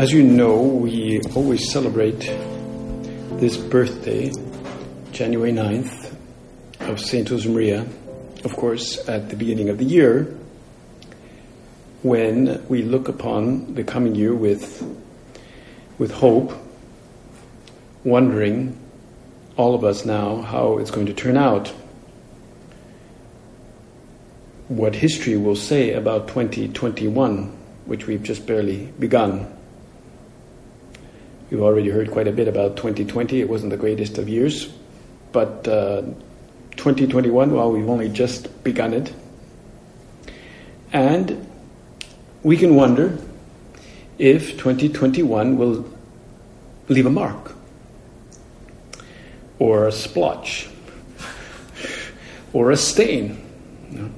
As you know, we always celebrate this birthday, January 9th, of Saint Josemaria, of course, at the beginning of the year, when we look upon the coming year with, with hope, wondering, all of us now, how it's going to turn out, what history will say about 2021, which we've just barely begun. We've already heard quite a bit about 2020. It wasn't the greatest of years, but uh, 2021, well, we've only just begun it. And we can wonder if 2021 will leave a mark or a splotch or a stain.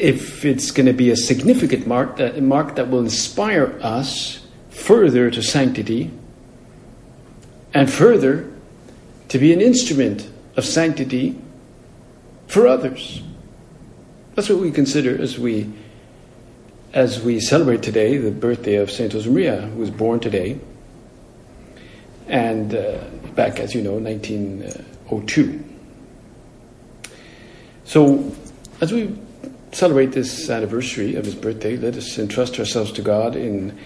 If it's going to be a significant mark, that mark that will inspire us further to sanctity and further to be an instrument of sanctity for others. That's what we consider as we as we celebrate today the birthday of Saint Josemaria, who was born today, and uh, back, as you know, 1902. So, as we celebrate this anniversary of his birthday, let us entrust ourselves to God in,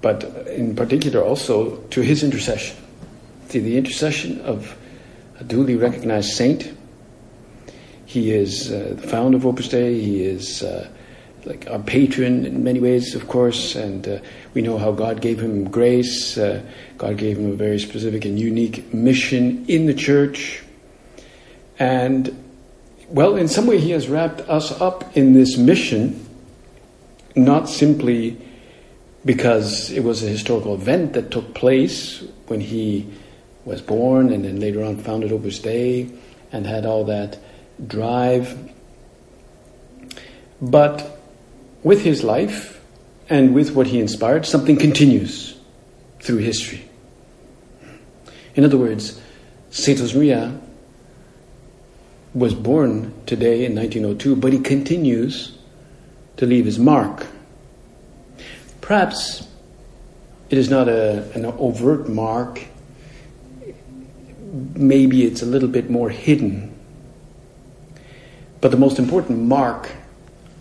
but in particular also to his intercession. See, the intercession of a duly recognized saint. He is uh, the founder of Opus Dei. He is uh, like our patron in many ways, of course, and uh, we know how God gave him grace. Uh, God gave him a very specific and unique mission in the church. And, well, in some way, he has wrapped us up in this mission, not simply because it was a historical event that took place when he was born and then later on founded Opus Dei and had all that drive. But with his life and with what he inspired, something continues through history. In other words, Saint Josemaria was born today in 1902, but he continues to leave his mark. Perhaps it is not a, an overt mark maybe it's a little bit more hidden. But the most important mark,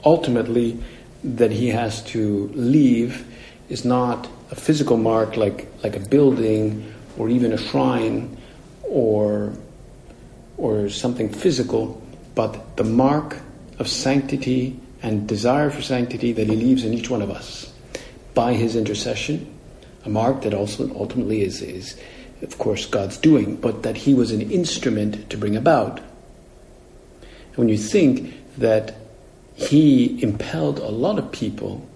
ultimately, that he has to leave is not a physical mark like, like a building or even a shrine or, or something physical, but the mark of sanctity and desire for sanctity that he leaves in each one of us by his intercession, a mark that also ultimately is, is of course, God's doing, but that he was an instrument to bring about. And when you think that he impelled a lot of people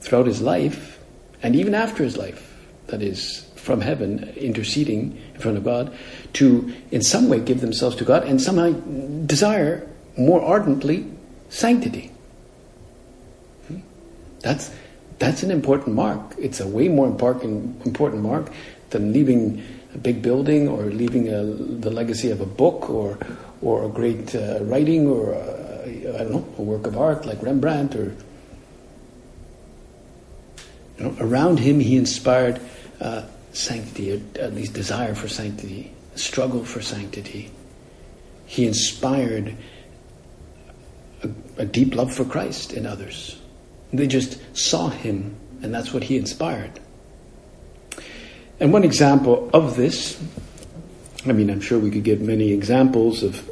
throughout his life, and even after his life, that is, from heaven, interceding in front of God, to in some way give themselves to God and somehow desire more ardently sanctity. Hmm? That's, that's an important mark. It's a way more important, important mark than leaving a big building or leaving a, the legacy of a book or, or a great uh, writing or, a, I don't know, a work of art like Rembrandt or. You know, around him, he inspired uh, sanctity, or at least desire for sanctity, struggle for sanctity. He inspired a, a deep love for Christ in others. They just saw him, and that's what he inspired. And one example of this, I mean, I'm sure we could give many examples of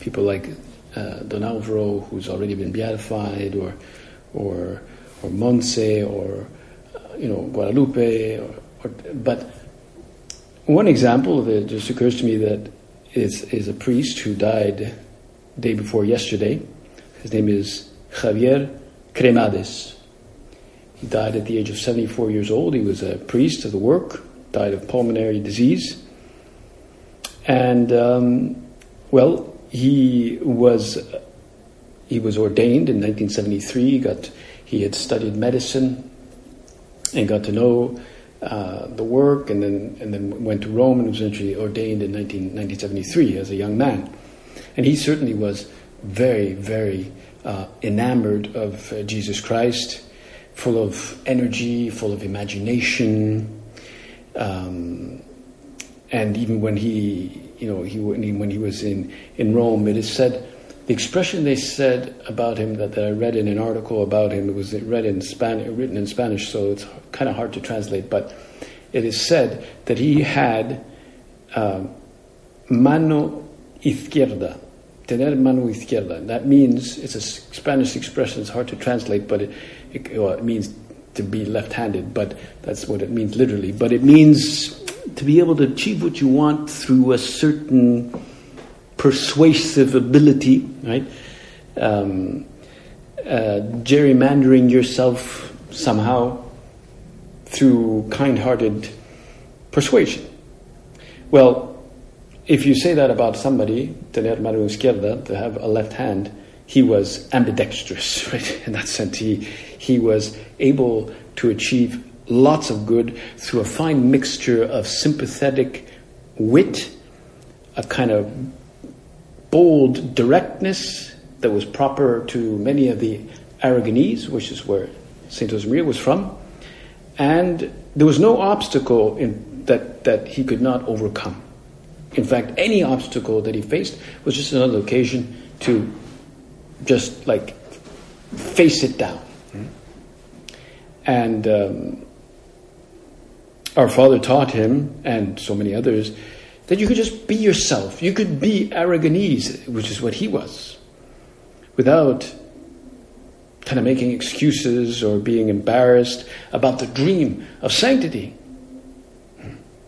people like uh, Don Alvaro, who's already been beatified, or or or Montse, or uh, you know Guadalupe, or, or, but one example that just occurs to me that is, is a priest who died day before yesterday. His name is Javier Cremades. He died at the age of 74 years old. He was a priest of the work, died of pulmonary disease. And, um, well, he was, he was ordained in 1973. He, got, he had studied medicine and got to know uh, the work, and then and then went to Rome and was eventually ordained in 19, 1973 as a young man. And he certainly was very, very uh, enamored of uh, Jesus Christ, full of energy, full of imagination. Um, and even when he, you know, he, when he was in, in Rome, it is said the expression they said about him that, that I read in an article about him, was read in Spanish, written in Spanish, so it's kind of hard to translate, but it is said that he had uh, mano izquierda, tener mano izquierda. That means, it's a Spanish expression, it's hard to translate, but it, it, well, it means to be left handed, but that's what it means literally. But it means to be able to achieve what you want through a certain persuasive ability, right? Um, uh, gerrymandering yourself somehow through kind hearted persuasion. Well, if you say that about somebody, tener mano izquierda, to have a left hand, he was ambidextrous, right? In that sense, he, he was able to achieve lots of good through a fine mixture of sympathetic wit, a kind of bold directness that was proper to many of the Aragonese, which is where St. Josemaria was from, and there was no obstacle in, that, that he could not overcome. In fact, any obstacle that he faced was just another occasion to just like face it down. And um, our father taught him, and so many others, that you could just be yourself. You could be Aragonese, which is what he was, without kind of making excuses or being embarrassed about the dream of sanctity.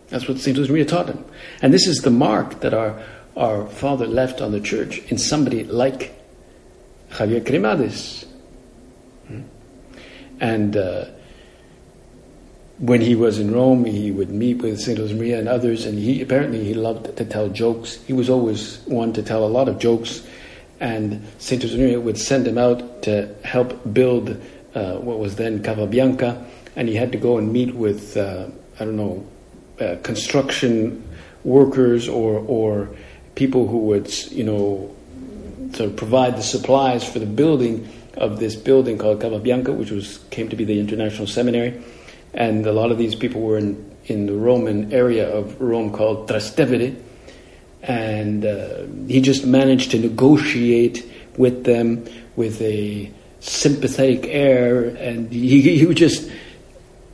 That's what St. Josemaria taught him. And this is the mark that our, our father left on the church in somebody like Javier Cremades. And uh, when he was in Rome, he would meet with Saint Josemaria and others, and he apparently he loved to tell jokes. He was always one to tell a lot of jokes, and Saint Josemaria would send him out to help build uh, what was then Cava Bianca, and he had to go and meet with uh, I don't know uh, construction workers or or people who would you know sort of provide the supplies for the building of this building called Cava Bianca, which was came to be the International Seminary and a lot of these people were in, in the Roman area of Rome called Trastevere, and uh, he just managed to negotiate with them with a sympathetic air, and he, he would just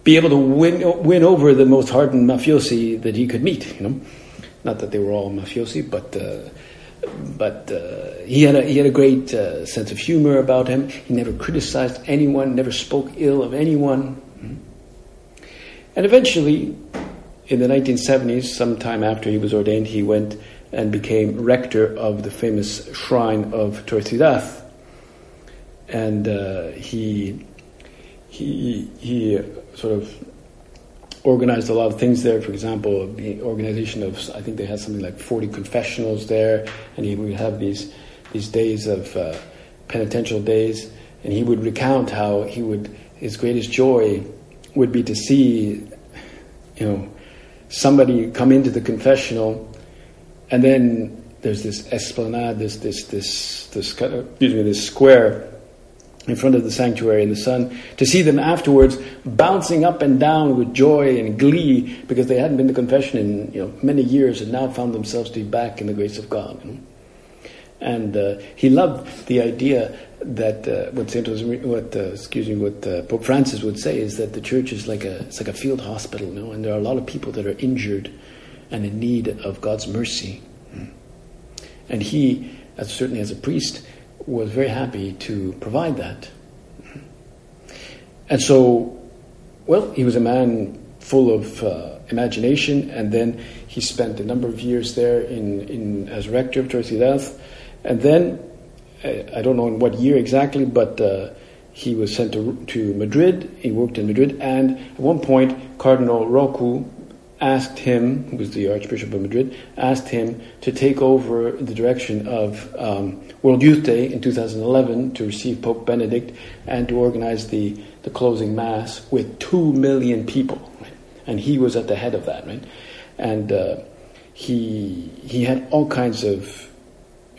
be able to win win over the most hardened mafiosi that he could meet. You know, not that they were all mafiosi, but. Uh, but uh, he had a he had a great uh, sense of humor about him. He never criticized anyone, never spoke ill of anyone. And eventually, in the 1970s, sometime after he was ordained, he went and became rector of the famous shrine of Torreciudad. And uh, he, he, he sort of organized a lot of things there. For example, the organization of, I think they had something like 40 confessionals there, and he would have these, these days of uh, penitential days, and he would recount how he would, his greatest joy would be to see, you know, somebody come into the confessional, and then there's this esplanade, this this this this excuse me, this square in front of the sanctuary in the sun, to see them afterwards bouncing up and down with joy and glee because they hadn't been to confession in you know many years and now found themselves to be back in the grace of God. You know? And uh, he loved the idea that uh, what Saint what uh, excuse me, what uh, Pope Francis would say is that the church is like a it's like a field hospital, you know, and there are a lot of people that are injured and in need of God's mercy. And he, as certainly as a priest, was very happy to provide that. And so, well, he was a man full of uh, imagination, and then he spent a number of years there in, in as rector of Torreciudad, and then I don't know in what year exactly, but uh, he was sent to, to Madrid. He worked in Madrid, and at one point, Cardinal Rouco asked him, who was the Archbishop of Madrid, asked him to take over the direction of um, World Youth Day in 2011 to receive Pope Benedict and to organize the, the closing Mass with two million people. Right? And he was at the head of that, right? And uh, he, he had all kinds of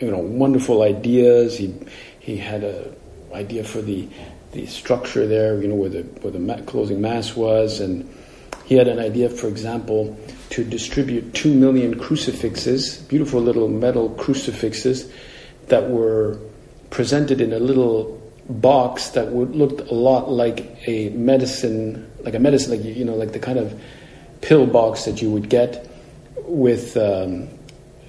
you know, wonderful ideas. He, he had a idea for the, the structure there, you know, where the, where the closing Mass was, and he had an idea, for example, to distribute two million crucifixes, beautiful little metal crucifixes that were presented in a little box that would looked a lot like a medicine, like a medicine, like you know, like the kind of pill box that you would get with, um,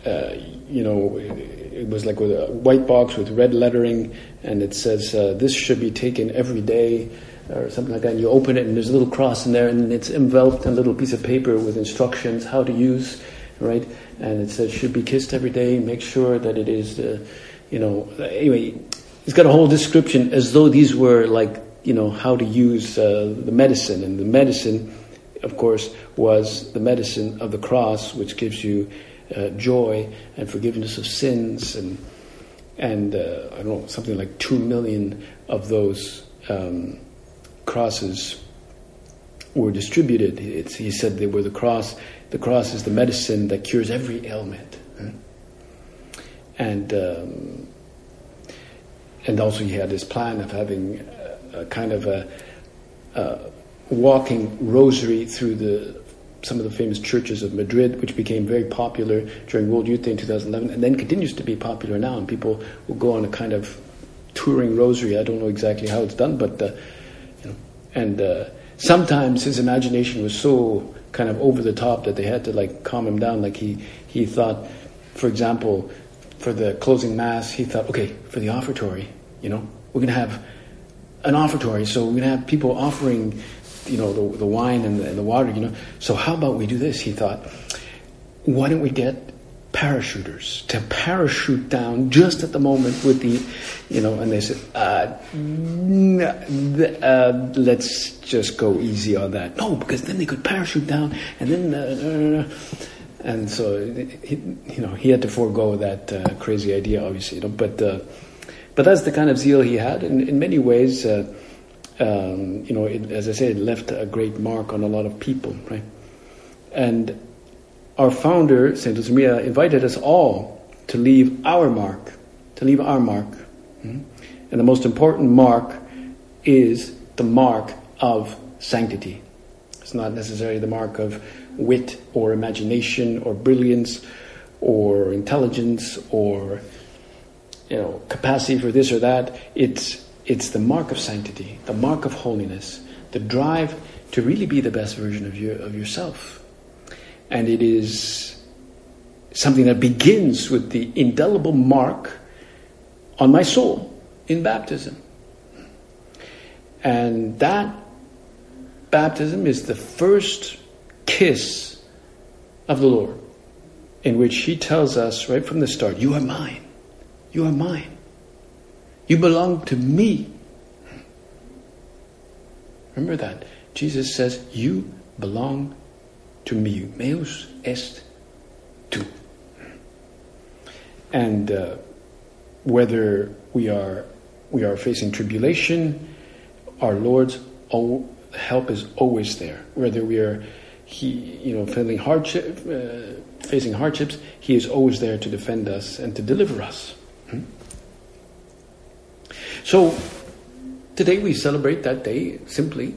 uh, you know, it was like with a white box with red lettering, and it says uh, this should be taken every day or something like that. And you open it, and there's a little cross in there, and it's enveloped in a little piece of paper with instructions how to use, right? And it says should be kissed every day. Make sure that it is, uh, you know. Anyway, it's got a whole description as though these were like you know how to use uh, the medicine, and the medicine, of course, was the medicine of the cross, which gives you uh, joy and forgiveness of sins, and and uh, I don't know something like two million of those. Um, crosses were distributed. It's, he said they were the cross. The cross is the medicine that cures every ailment. And um, and also he had this plan of having a, a kind of a, a, walking rosary through the some of the famous churches of Madrid, which became very popular during World Youth Day in 2011, and then continues to be popular now. And people will go on a kind of touring rosary. I don't know exactly how it's done, but uh, and uh, sometimes his imagination was so kind of over the top that they had to like calm him down. Like he he thought, for example, for the closing mass, he thought, okay, for the offertory, you know, we're gonna have an offertory, so we're gonna have people offering, you know, the, the wine and the, and the water, you know. So how about we do this? He thought, why don't we get parachuters to parachute down just at the moment with the, you know, and they said, uh, uh, let's just go easy on that. No, because then they could parachute down and then, uh, and so, he, you know, he had to forego that uh, crazy idea, obviously, you know, but, uh, but that's the kind of zeal he had. And in many ways, uh, um, you know, it, as I said, left a great mark on a lot of people, right? And our founder, St. Josemaria, invited us all to leave our mark, to leave our mark. Hmm? And the most important mark is the mark of sanctity. It's not necessarily the mark of wit or imagination or brilliance or intelligence or you know capacity for this or that. It's it's the mark of sanctity, the mark of holiness, the drive to really be the best version of your of yourself and it is something that begins with the indelible mark on my soul in baptism. And that baptism is the first kiss of the Lord, in which He tells us right from the start, You are mine. You are mine. You belong to me. Remember that. Jesus says, You belong to me, meus est tu. And uh, whether we are we are facing tribulation, our Lord's help is always there. Whether we are he you know feeling hardship, uh, facing hardships, He is always there to defend us and to deliver us. Hmm? So today we celebrate that day simply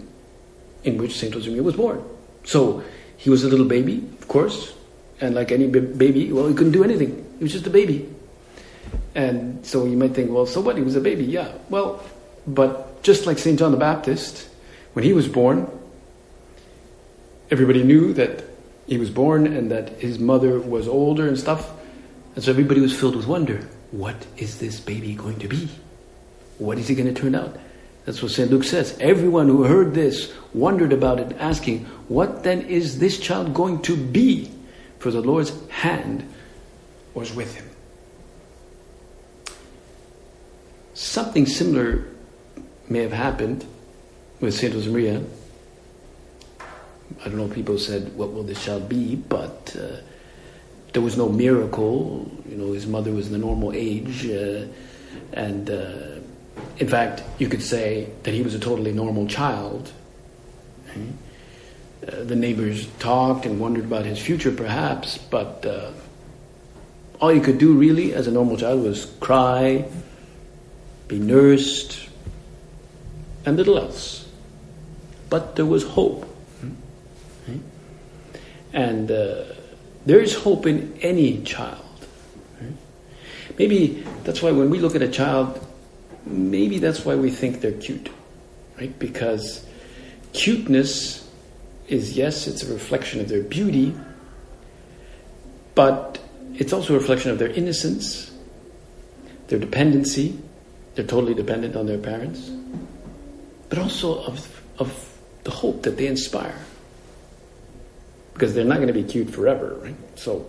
in which Saint Josemaria was born. So he was a little baby, of course, and like any baby, well, he couldn't do anything. He was just a baby. And so you might think, well, so what? He was a baby, yeah. Well, but just like St. John the Baptist, when he was born, everybody knew that he was born and that his mother was older and stuff. And so everybody was filled with wonder. What is this baby going to be? What is he going to turn out? That's what St. Luke says. Everyone who heard this wondered about it, asking, What then is this child going to be? For the Lord's hand was with him. Something similar may have happened with St. Josemaria. I don't know, if people said, What will this child be? But uh, there was no miracle. You know, his mother was in the normal age. Uh, and uh, in fact, you could say that he was a totally normal child. Uh, the neighbors talked and wondered about his future, perhaps, but uh, all you could do really as a normal child was cry, be nursed, and little else. But there was hope. And uh, there is hope in any child. Maybe that's why when we look at a child, maybe that's why we think they're cute, right? Because cuteness is, yes, it's a reflection of their beauty, but it's also a reflection of their innocence, their dependency. They're totally dependent on their parents, but also of, of the hope that they inspire. Because they're not going to be cute forever, right? So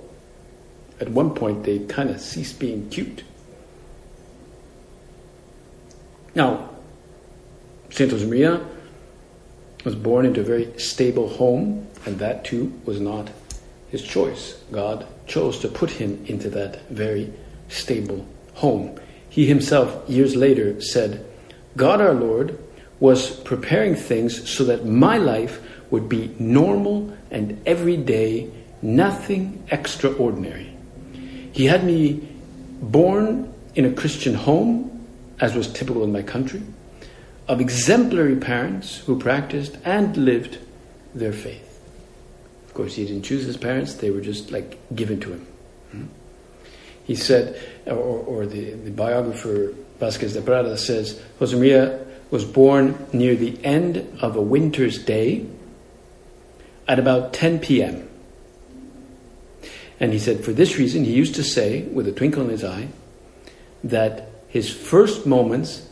at one point they kind of cease being cute. Now, Saint Josemaria was born into a very stable home, and that too was not his choice. God chose to put him into that very stable home. He himself, years later, said, God our Lord was preparing things so that my life would be normal and everyday, nothing extraordinary. He had me born in a Christian home, as was typical in my country, of exemplary parents who practiced and lived their faith. Of course, he didn't choose his parents, they were just like given to him. Hmm? He said, or, or the, the biographer Vázquez de Prada says, Jose Maria was born near the end of a winter's day at about 10 p.m. And he said, for this reason, he used to say, with a twinkle in his eye, that his first moments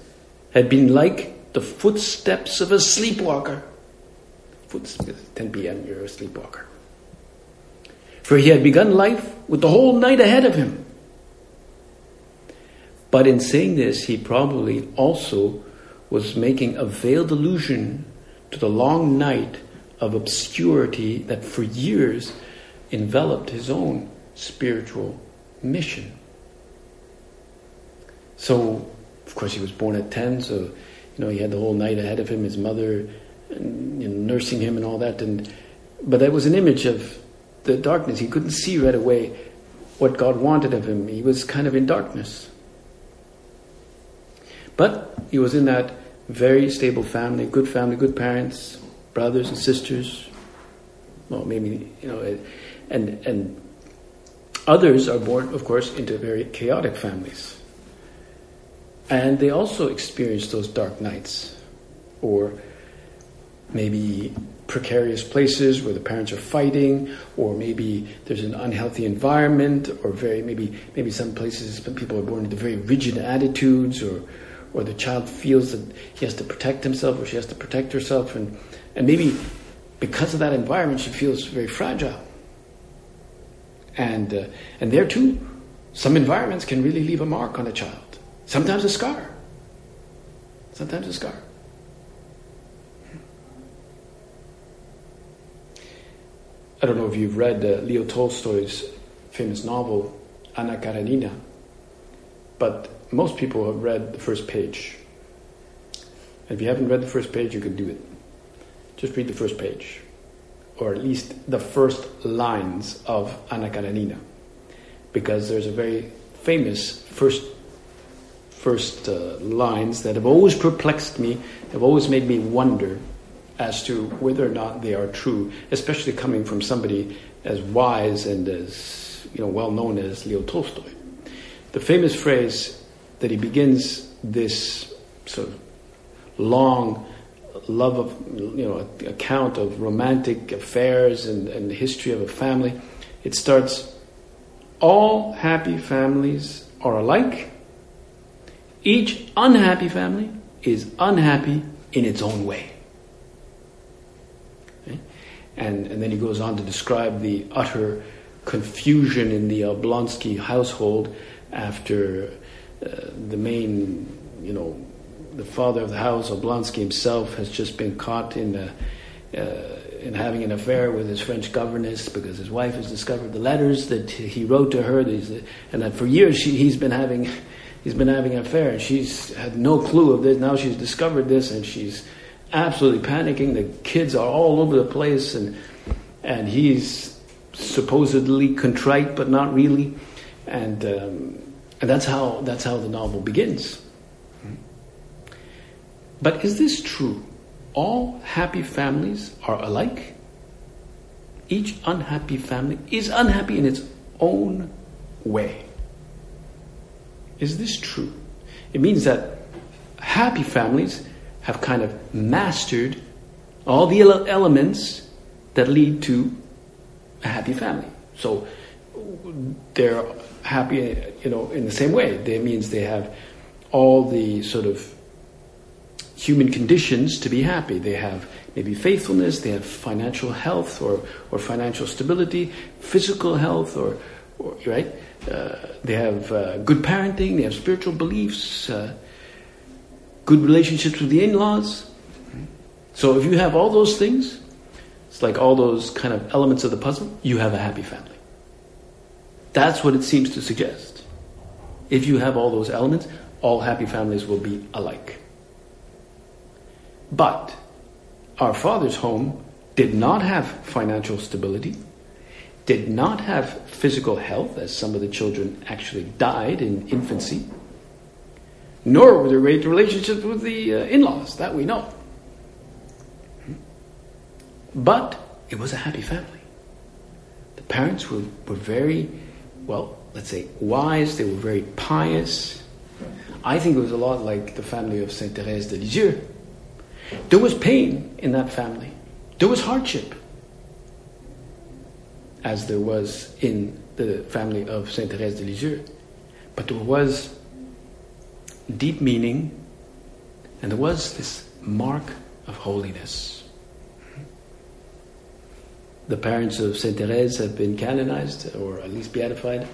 had been like the footsteps of a sleepwalker. Footsteps, 10 p.m., you're a sleepwalker. For he had begun life with the whole night ahead of him. But in saying this, he probably also was making a veiled allusion to the long night of obscurity that for years enveloped his own spiritual mission. So, of course, he was born at 10, so, you know, he had the whole night ahead of him, his mother and, nursing him and all that. And, but that was an image of the darkness. He couldn't see right away what God wanted of him. He was kind of in darkness. But he was in that very stable family, good family, good parents, brothers and sisters. Well, maybe, you know, and, and others are born, of course, into very chaotic families. And they also experience those dark nights, or maybe precarious places where the parents are fighting, or maybe there's an unhealthy environment, or very maybe maybe some places people are born into very rigid attitudes, or or the child feels that he has to protect himself or she has to protect herself, and and maybe because of that environment she feels very fragile. And, uh, and there too, some environments can really leave a mark on a child. Sometimes a scar. Sometimes a scar. I don't know if you've read uh, Leo Tolstoy's famous novel, Anna Karenina, but most people have read the first page. If you haven't read the first page, you can do it. Just read the first page or at least the first lines of Anna Karenina, because there's a very famous first first uh, lines that have always perplexed me, have always made me wonder as to whether or not they are true, especially coming from somebody as wise and as you know well known as Leo Tolstoy. The famous phrase that he begins this sort of long love of, you know, account of romantic affairs and, and the history of a family. It starts, all happy families are alike. Each unhappy family is unhappy in its own way. Okay? And, and then he goes on to describe the utter confusion in the Oblonsky household after uh, the main, you know, the father of the house, Oblonsky himself, has just been caught in a, uh, in having an affair with his French governess because his wife has discovered the letters that he wrote to her, and that for years she, he's been having he's been having an affair, and she's had no clue of this. Now she's discovered this, and she's absolutely panicking. The kids are all over the place, and and he's supposedly contrite, but not really, and um, and that's how that's how the novel begins. But is this true? all happy families are alike. Each unhappy family is unhappy in its own way. Is this true? It means that happy families have kind of mastered all the elements that lead to a happy family. So they're happy, you know, in the same way. That means they have all the sort of human conditions to be happy. They have maybe faithfulness, they have financial health or, or financial stability, physical health, or, or right? Uh, they have uh, good parenting, they have spiritual beliefs, uh, good relationships with the in laws. So if you have all those things, it's like all those kind of elements of the puzzle, you have a happy family. That's what it seems to suggest. If you have all those elements, all happy families will be alike. But our father's home did not have financial stability, did not have physical health, as some of the children actually died in infancy, nor were there great relationships with the uh, in laws, that we know. But it was a happy family. The parents were, were very, well, let's say, wise, they were very pious. I think it was a lot like the family of Saint Therese de Lisieux there was pain in that family. There was hardship, as there was in the family of Saint Therese de Lisieux. But there was deep meaning, and there was this mark of holiness. The parents of Saint Therese have been canonized, or at least beatified.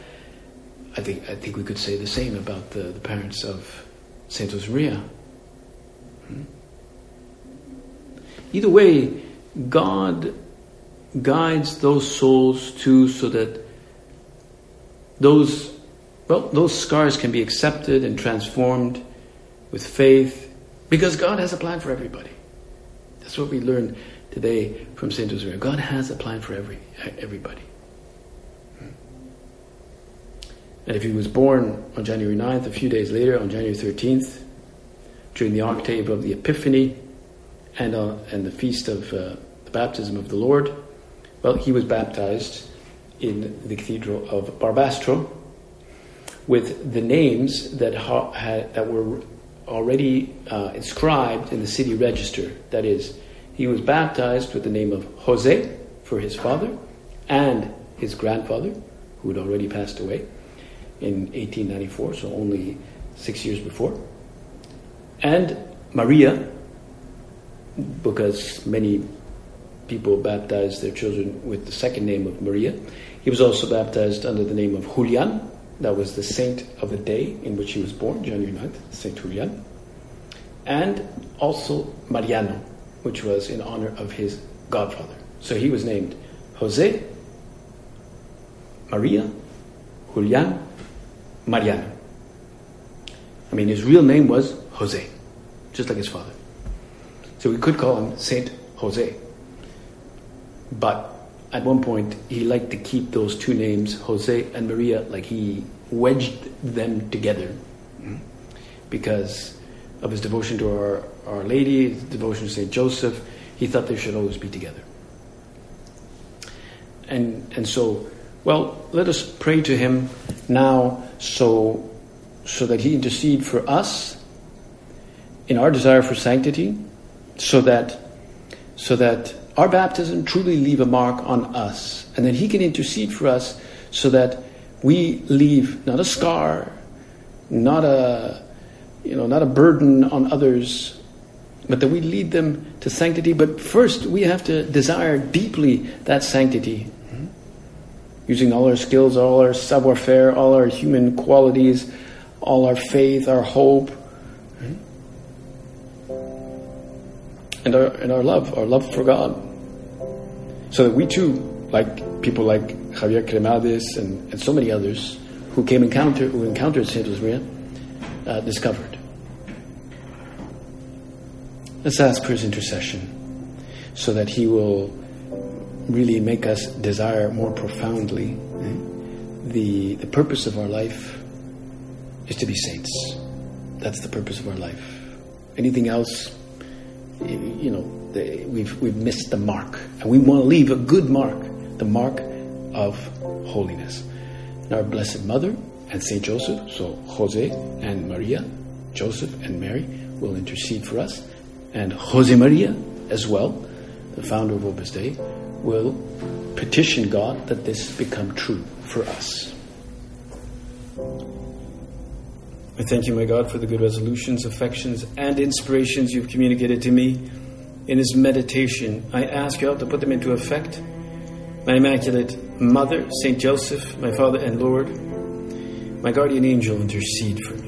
I think, I think we could say the same about the, the parents of Saint Josemaria. Hmm? Either way, God guides those souls too so that those well those scars can be accepted and transformed with faith because God has a plan for everybody. That's what we learned today from Saint Josemaria. God has a plan for every everybody. And if he was born on January 9th, a few days later, on January 13th, during the octave of the Epiphany, and, uh, and the feast of uh, the baptism of the Lord, well, he was baptized in the cathedral of Barbastro with the names that, ha- had, that were already uh, inscribed in the city register. That is, he was baptized with the name of Jose for his father and his grandfather, who had already passed away in 1894, so only six years before, and Maria because many people baptized their children with the second name of Maria. He was also baptized under the name of Julian. That was the saint of the day in which he was born, January 9th, Saint Julian. And also Mariano, which was in honor of his godfather. So he was named Jose, Maria, Julian, Mariano. I mean, his real name was Jose, just like his father. So we could call him Saint Jose. But at one point, he liked to keep those two names, Jose and Maria, like he wedged them together hmm, because of his devotion to our, our Lady, his devotion to Saint Joseph. He thought they should always be together. And, and so, well, let us pray to him now so, so that he intercede for us in our desire for sanctity so that so that our baptism truly leave a mark on us and then he can intercede for us so that we leave not a scar not a you know, not a burden on others, but that we lead them to sanctity. But first, we have to desire deeply that sanctity, using all our skills, all our savoir faire, all our human qualities, all our faith, our hope, and our, and our love, our love for God. So that we too, like people like Javier Cremades and, and so many others who came encounter who encountered Saint Maria, uh, discovered. Let's ask for his intercession so that he will really make us desire more profoundly eh? the, the purpose of our life is to be saints. That's the purpose of our life. Anything else, you know, we've, we've missed the mark. And we want to leave a good mark, the mark of holiness. And our Blessed Mother and Saint Joseph, so Jose and Maria, Joseph and Mary, will intercede for us and Jose Maria as well, the founder of Opus Dei, will petition God that this become true for us. I thank you, my God, for the good resolutions, affections, and inspirations you've communicated to me in his meditation. I ask you help to put them into effect. My Immaculate Mother, Saint Joseph, my Father and Lord, my guardian angel, intercede for me.